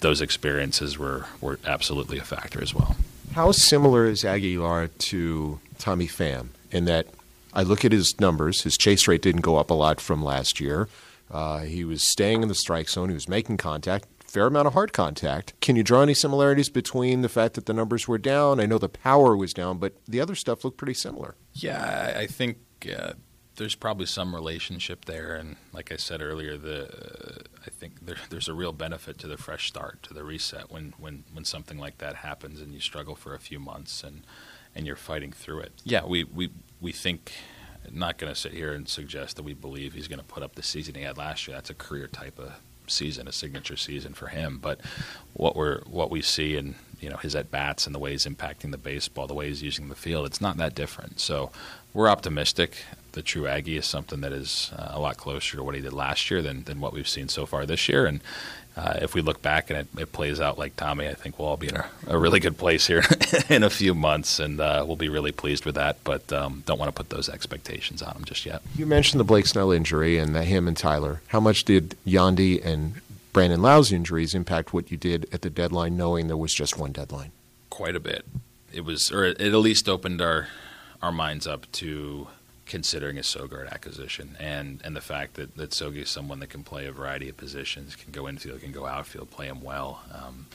those experiences were were absolutely a factor as well. How similar is Aguilar to Tommy Pham in that I look at his numbers. His chase rate didn't go up a lot from last year. Uh, he was staying in the strike zone. He was making contact, fair amount of hard contact. Can you draw any similarities between the fact that the numbers were down? I know the power was down, but the other stuff looked pretty similar. Yeah, I think uh, there's probably some relationship there, and like I said earlier, the uh, I think there, there's a real benefit to the fresh start, to the reset when, when when something like that happens and you struggle for a few months and and you're fighting through it. Yeah, we we we think not going to sit here and suggest that we believe he's going to put up the season he had last year. That's a career type of season, a signature season for him. But what we're what we see in you know his at bats and the way he's impacting the baseball, the way he's using the field, it's not that different. So we're optimistic. The true Aggie is something that is uh, a lot closer to what he did last year than than what we've seen so far this year, and uh, if we look back and it, it, plays out like Tommy, I think we'll all be in a, a really good place here (laughs) in a few months, and uh, we'll be really pleased with that. But um, don't want to put those expectations on him just yet. You mentioned the Blake Snell injury and him and Tyler. How much did Yandy and Brandon Lowe's injuries impact what you did at the deadline, knowing there was just one deadline? Quite a bit. It was, or it at least opened our our minds up to considering a Sogard acquisition and, and the fact that, that Sogi is someone that can play a variety of positions, can go infield, can go outfield, play him well. Um,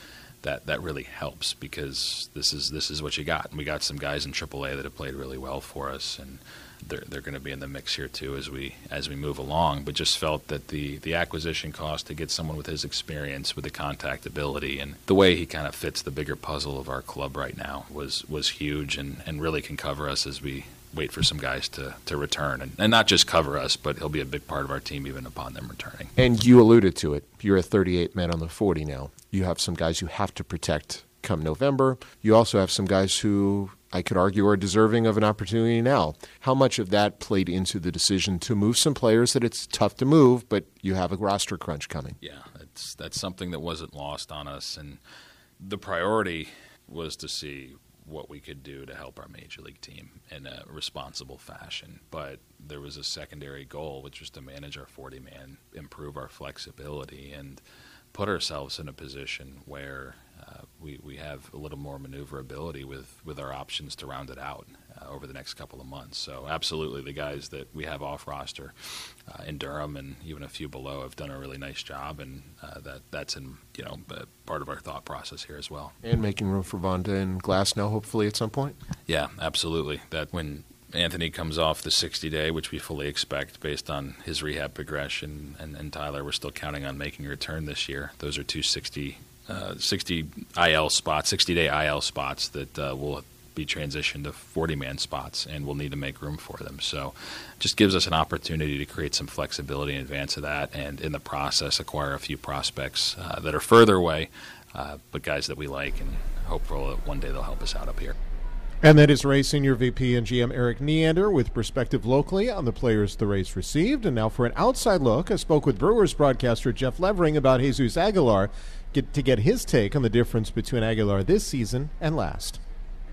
that that really helps because this is this is what you got. And we got some guys in AAA that have played really well for us, and they're they're going to be in the mix here too as we as we move along. But just felt that the the acquisition cost to get someone with his experience, with the contact ability, and the way he kind of fits the bigger puzzle of our club right now was was huge, and and really can cover us as we wait for some guys to, to return and, and not just cover us, but he'll be a big part of our team even upon them returning. And you alluded to it. You're a 38 man on the 40 now. You have some guys you have to protect come November. You also have some guys who I could argue are deserving of an opportunity now. How much of that played into the decision to move some players that it's tough to move, but you have a roster crunch coming? Yeah, that's that's something that wasn't lost on us, and the priority was to see what we could do to help our major league team in a responsible fashion. But there was a secondary goal, which was to manage our 40 man, improve our flexibility, and put ourselves in a position where we, we have a little more maneuverability with, with our options to round it out uh, over the next couple of months. So, absolutely, the guys that we have off roster uh, in Durham and even a few below have done a really nice job, and uh, that that's in you know part of our thought process here as well. And making room for Banda and Glasnow, hopefully at some point. Yeah, absolutely. That when Anthony comes off the 60 day, which we fully expect based on his rehab progression, and, and Tyler, we're still counting on making a return this year. Those are two 60, uh, 60 IL spots, 60 day IL spots that uh, will be transitioned to 40 man spots, and we'll need to make room for them. So, just gives us an opportunity to create some flexibility in advance of that, and in the process, acquire a few prospects uh, that are further away, uh, but guys that we like, and hopeful that one day they'll help us out up here. And that is Rays Senior VP and GM Erik Neander with perspective locally on the players the Rays received. And now for an outside look, I spoke with Brewers broadcaster Jeff Levering about Jesus Aguilar get, to get his take on the difference between Aguilar this season and last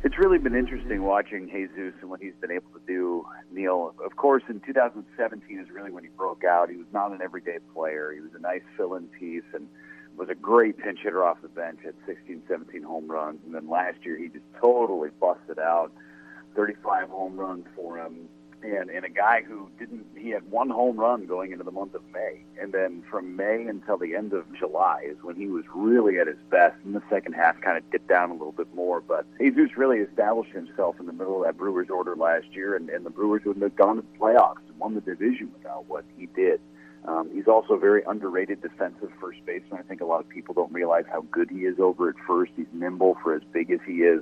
it's really been interesting watching Jesus and what he's been able to do. Neil, of course, in 2017 is really when he broke out. He was not an everyday player. He was a nice fill-in piece and was a great pinch hitter off the bench. Had 16, 17 home runs, and then last year he just totally busted out. 35 home runs for him and and a guy who didn't he had one home run going into the month of May and then from May until the end of July is when he was really at his best and the second half kind of dipped down a little bit more but Jesus really established himself in the middle of that Brewers order last year and, and the Brewers wouldn't have gone to the playoffs and won the division without what he did um, he's also a very underrated defensive first baseman. I think a lot of people don't realize how good he is over at first. He's nimble for as big as he is.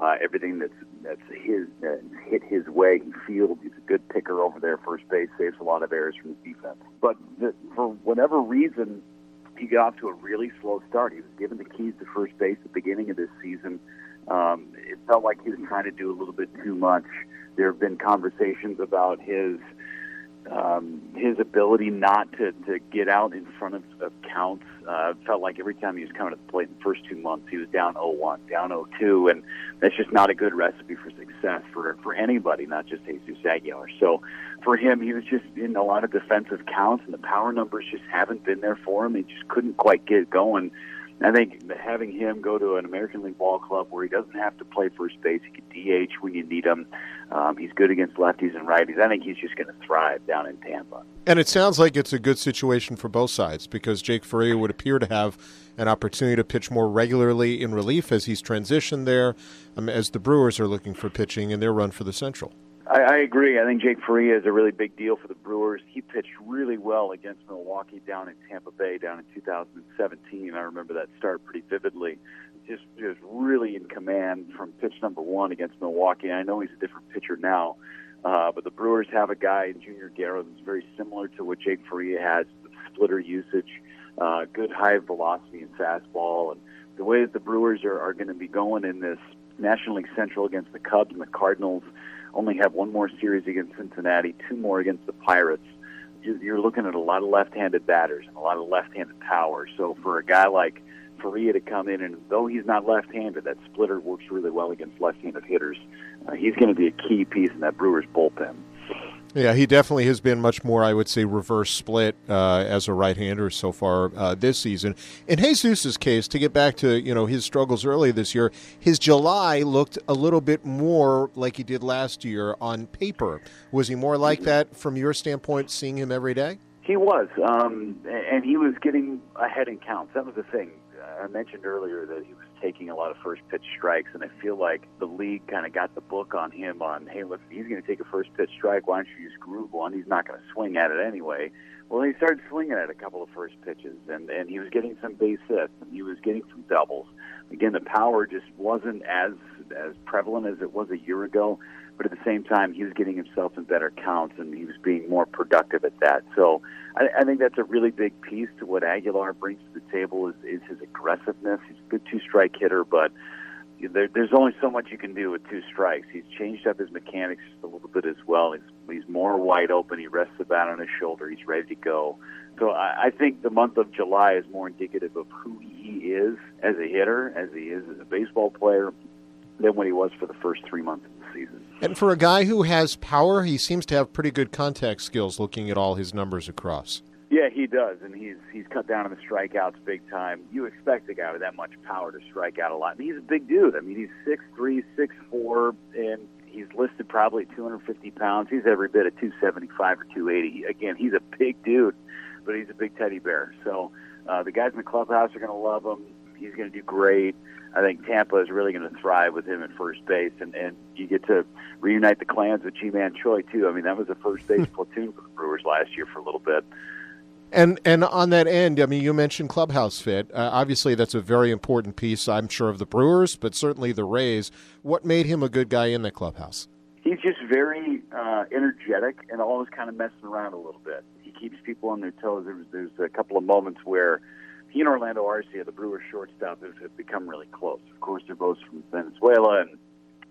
Uh, everything that's that's his uh, hit his way, he fields. He's a good picker over there, first base, saves a lot of errors from his defense. But the, for whatever reason, he got off to a really slow start. He was given the keys to first base at the beginning of this season. Um, it felt like he was trying to do a little bit too much. There have been conversations about his um, his ability not to, to get out in front of, of counts. Uh, felt like every time he was coming to the plate in the first two months, he was down 0-1, down 0-2, and that's just not a good recipe for success for for anybody, not just Jesus Aguilar. So for him, he was just in a lot of defensive counts, and the power numbers just haven't been there for him. He just couldn't quite get going. I think having him go to an American League ball club where he doesn't have to play first base, he can DH when you need him. Um, he's good against lefties and righties. I think he's just going to thrive down in Tampa. And it sounds like it's a good situation for both sides because Jake Faria would appear to have an opportunity to pitch more regularly in relief as he's transitioned there, um, as the Brewers are looking for pitching in their run for the Central. I, I agree. I think Jake Faria is a really big deal for the Brewers. He pitched really well against Milwaukee down in Tampa Bay down in 2017. I remember that start pretty vividly. Just just really in command from pitch number one against Milwaukee. I know he's a different pitcher now, uh, but the Brewers have a guy in Junior Guerra that's very similar to what Jake Faria has. Splitter usage, uh, good high velocity and fastball, and the way that the Brewers are, are going to be going in this National League Central against the Cubs and the Cardinals only have one more series against Cincinnati, two more against the Pirates. You're looking at a lot of left-handed batters and a lot of left-handed power. So for a guy like Faria to come in, and though he's not left-handed, that splitter works really well against left-handed hitters. Uh, he's going to be a key piece in that Brewers bullpen. Yeah, he definitely has been much more, I would say, reverse split uh, as a right-hander so far uh, this season. In Jesus's case, to get back to you know his struggles earlier this year, his July looked a little bit more like he did last year on paper. Was he more like that from your standpoint, seeing him every day? He was, um, and he was getting ahead in counts. That was the thing. I mentioned earlier that he was taking a lot of first pitch strikes, and I feel like the league kind of got the book on him on, hey, look, he's going to take a first pitch strike. Why don't you just groove one? He's not going to swing at it anyway. Well, he started swinging at a couple of first pitches, and and he was getting some base hits, and he was getting some doubles. Again, the power just wasn't as as prevalent as it was a year ago, but at the same time, he was getting himself in better counts, and he was being more productive at that. So I, I think that's a really big piece to what Aguilar brings to the table is, is his aggressiveness. He's a good two-strike hitter, but there, there's only so much you can do with two strikes. He's changed up his mechanics just a little bit as well. He's, he's more wide open. He rests the bat on his shoulder. He's ready to go. So I, I think the month of July is more indicative of who he is as a hitter, as he is as a baseball player, than what he was for the first three months of the season. And for a guy who has power, he seems to have pretty good contact skills. Looking at all his numbers across. Yeah, he does, and he's he's cut down on the strikeouts big time. You expect a guy with that much power to strike out a lot. He's a big dude. I mean, he's six three, six four, and he's listed probably 250 pounds. He's every bit of 275 or 280. Again, he's a big dude, but he's a big teddy bear. So uh, the guys in the clubhouse are going to love him. He's going to do great. I think Tampa is really going to thrive with him at first base, and and you get to reunite the clans with Ji-Man Choi too. I mean, that was a first base platoon for the Brewers last year for a little bit. And and on that end, I mean, you mentioned clubhouse fit. Uh, obviously, that's a very important piece. I'm sure of the Brewers, but certainly the Rays. What made him a good guy in the clubhouse? He's just very uh, energetic and always kind of messing around a little bit. He keeps people on their toes. There's there's a couple of moments where he and Orlando Arcia, the Brewers shortstop, have, have become really close. Of course, they're both from Venezuela and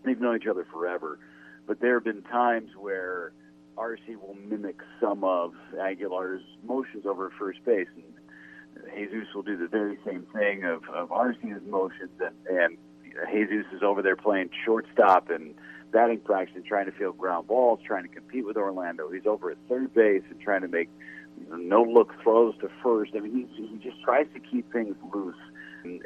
they've known each other forever. But there have been times where Arcia will mimic some of Aguilar's motions over first base, and Jesus will do the very same thing of, of Arcia's motions, and, and Jesus is over there playing shortstop and batting practice and trying to field ground balls, trying to compete with Orlando. He's over at third base and trying to make no look throws to first. I mean, he, he just tries to keep things loose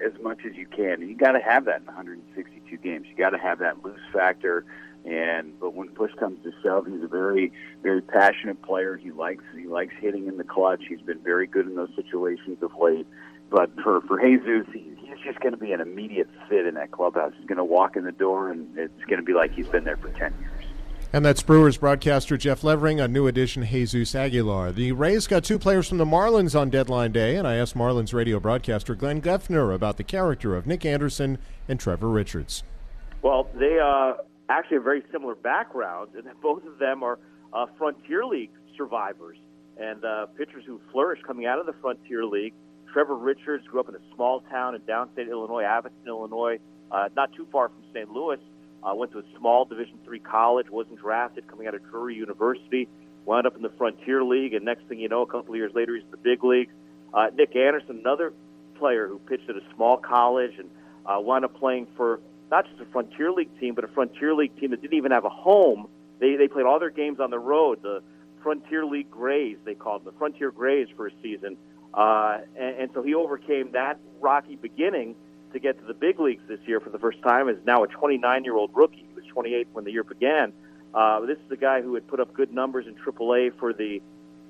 as much as you can. And you got to have that in 162 games. You got to have that loose factor. And but when push comes to shove, he's a very, very passionate player. He likes he likes hitting in the clutch. He's been very good in those situations of late. But for for Jesus, he, he's just going to be an immediate fit in that clubhouse. He's going to walk in the door, and it's going to be like he's been there for 10 years. And that's Brewers broadcaster Jeff Levering on New Edition Jesus Aguilar. The Rays got two players from the Marlins on deadline day, and I asked Marlins radio broadcaster Glenn Geffner about the character of Nick Anderson and Trevor Richards. Well, they uh, actually have very similar backgrounds, and both of them are uh, Frontier League survivors and uh, pitchers who flourished coming out of the Frontier League. Trevor Richards grew up in a small town in downstate Illinois, Aviston, Illinois, uh, not too far from St. Louis. Uh, went to a small Division three college, wasn't drafted, coming out of Drury University, wound up in the Frontier League, and next thing you know, a couple of years later, he's in the big leagues. Uh, Nick Anderson, another player who pitched at a small college and uh, wound up playing for not just a Frontier League team, but a Frontier League team that didn't even have a home. They they played all their games on the road. The Frontier League Grays, they called them the Frontier Grays for a season. Uh, and, and so he overcame that rocky beginning to get to the big leagues this year for the first time. Is now a 29 year old rookie. He was 28 when the year began. Uh, this is a guy who had put up good numbers in AAA for the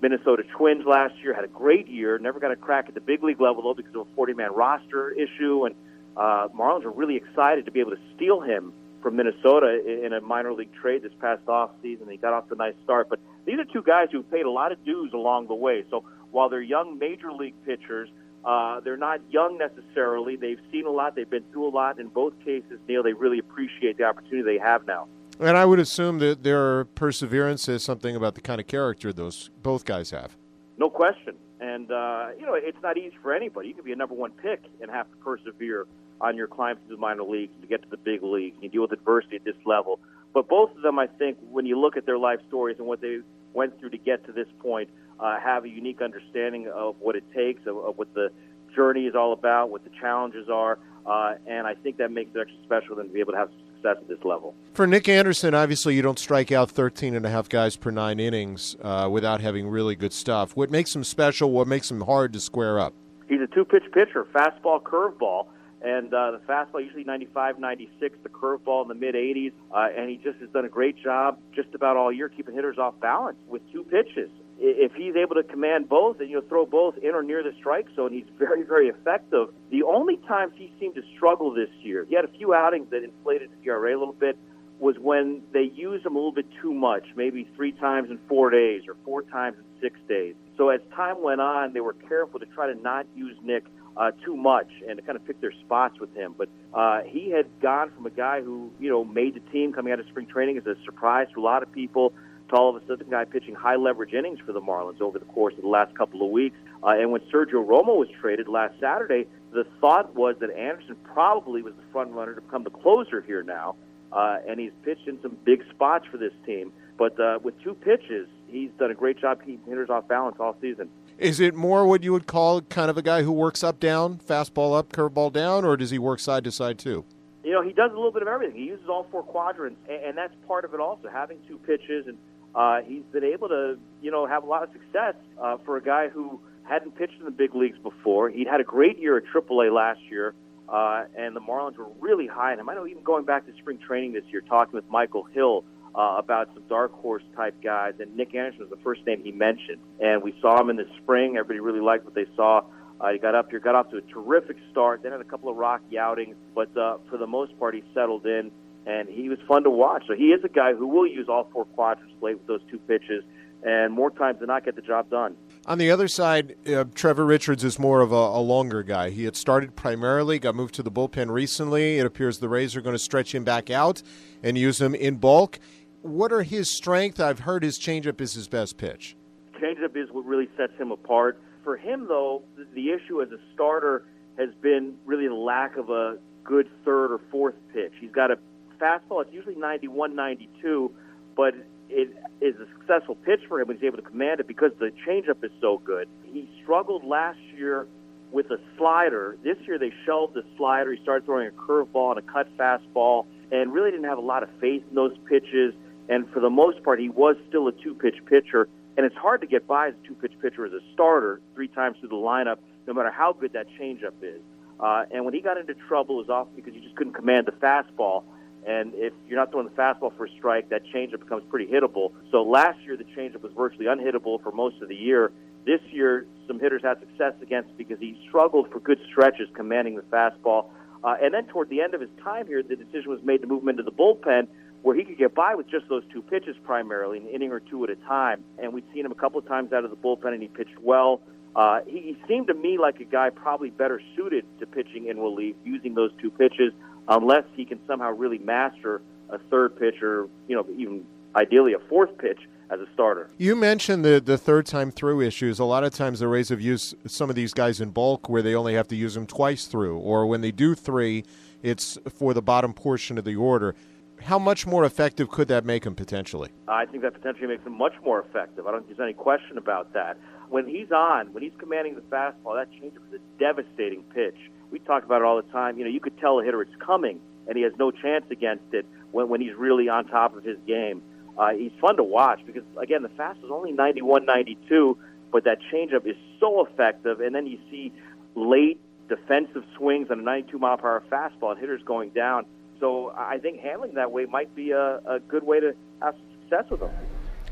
Minnesota Twins last year. Had a great year. Never got a crack at the big league level though because of a 40 man roster issue. And uh, Marlins are really excited to be able to steal him from Minnesota in a minor league trade this past off season. He got off to a nice start, but these are two guys who've paid a lot of dues along the way. So while they're young major league pitchers, uh, they're not young necessarily. They've seen a lot. They've been through a lot. In both cases, Neil, they really appreciate the opportunity they have now. And I would assume that their perseverance is something about the kind of character those both guys have. No question. And uh, you know, it's not easy for anybody. You can be a number one pick and have to persevere on your climb through the minor leagues to get to the big leagues. You deal with adversity at this level. But both of them, I think, when you look at their life stories and what they went through to get to this point, uh, have a unique understanding of what it takes, of, of what the journey is all about, what the challenges are, uh, and I think that makes it extra special than to be able to have success at this level. For Nick Anderson, obviously you don't strike out 13 and a half guys per nine innings uh, without having really good stuff. What makes him special? What makes him hard to square up? He's a two-pitch pitcher, fastball, curveball and uh, the fastball usually 95, 96, the curveball in the mid 80s, uh, and he just has done a great job just about all year keeping hitters off balance with two pitches. If he's able to command both and you know throw both in or near the strike zone, he's very, very effective. The only times he seemed to struggle this year, he had a few outings that inflated his ERA a little bit, was when they used him a little bit too much, maybe three times in four days or four times in six days. So as time went on, they were careful to try to not use Nick uh, too much and to kind of pick their spots with him. But uh, he had gone from a guy who, you know, made the team coming out of spring training as a surprise to a lot of people to all of a sudden a guy pitching high leverage innings for the Marlins over the course of the last couple of weeks. Uh, and when Sergio Romo was traded last Saturday, the thought was that Anderson probably was the front runner to become the closer here now. Uh, and he's pitched in some big spots for this team. But uh, with two pitches, he's done a great job keeping hitters off balance all season. Is it more what you would call kind of a guy who works up down, fastball up, curveball down, or does he work side to side too? You know, he does a little bit of everything. He uses all four quadrants, and that's part of it also, having two pitches. And uh, he's been able to, you know, have a lot of success uh, for a guy who hadn't pitched in the big leagues before. He'd had a great year at AAA last year, uh, and the Marlins were really high on him. I know even going back to spring training this year, talking with Michael Hill, uh, about some dark horse type guys, and Nick Anderson was the first name he mentioned. And we saw him in the spring. Everybody really liked what they saw. Uh, he got up here, got off to a terrific start, then had a couple of rocky outings, but uh, for the most part, he settled in, and he was fun to watch. So he is a guy who will use all four quadrants late with those two pitches, and more times than not get the job done. On the other side, uh, Trevor Richards is more of a, a, longer guy. He had started primarily, got moved to the bullpen recently. It appears the Rays are going to stretch him back out and use him in bulk what are his strengths? I've heard his changeup is his best pitch. Changeup is what really sets him apart. For him, though, the issue as a starter has been really the lack of a good third or fourth pitch. He's got a fastball; it's usually 91, 92, but it is a successful pitch for him. He's able to command it because the changeup is so good. He struggled last year with a slider. This year they shelved the slider. He started throwing a curveball and a cut fastball, and really didn't have a lot of faith in those pitches. And for the most part, he was still a two pitch pitcher. And it's hard to get by as a two pitch pitcher as a starter three times through the lineup, no matter how good that changeup is. Uh, and when he got into trouble, it was often because he just couldn't command the fastball. And if you're not throwing the fastball for a strike, that changeup becomes pretty hittable. So last year, the changeup was virtually unhittable for most of the year. This year, some hitters had success against because he struggled for good stretches commanding the fastball. Uh, and then toward the end of his time here, the decision was made to move him into the bullpen, where he could get by with just those two pitches primarily, an inning or two at a time. And we'd seen him a couple of times out of the bullpen, and he pitched well. Uh, he, he seemed to me like a guy probably better suited to pitching in relief using those two pitches, unless he can somehow really master a third pitch or, you know, even ideally a fourth pitch as a starter. You mentioned the the third time through issues. A lot of times the Rays have used some of these guys in bulk where they only have to use them twice through, or when they do three, it's for the bottom portion of the order. How much more effective could that make him potentially? I think that potentially makes him much more effective. I don't think there's any question about that. When he's on, when he's commanding the fastball, that changeup is a devastating pitch. We talk about it all the time. You know, you could tell a hitter it's coming, and he has no chance against it when, when he's really on top of his game. Uh, he's fun to watch because, again, the fastball is only 91, 92, but that changeup is so effective. And then you see late defensive swings on a 92 mile per hour fastball and hitters going down. So I think handling that way might be a, a good way to have success with him.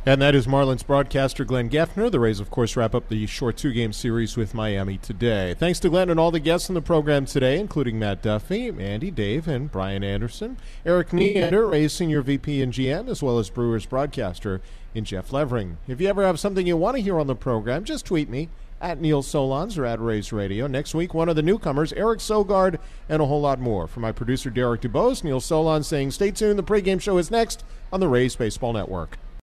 And that is Marlins broadcaster Glenn Geffner. The Rays, of course, wrap up the short two game series with Miami today. Thanks to Glenn and all the guests on the program today, including Matt Duffy, Andy, Dave, and Brian Anderson. Erik Neander, Rays Senior VP and GM, as well as Brewers broadcaster in Jeff Levering. If you ever have something you want to hear on the program, just tweet me at Neil Solondz or at Rays Radio. Next week, one of the newcomers, Eric Sogard, and a whole lot more. For my producer, Derek DuBose, Neil Solondz saying stay tuned. The pregame show is next on the Rays Baseball Network.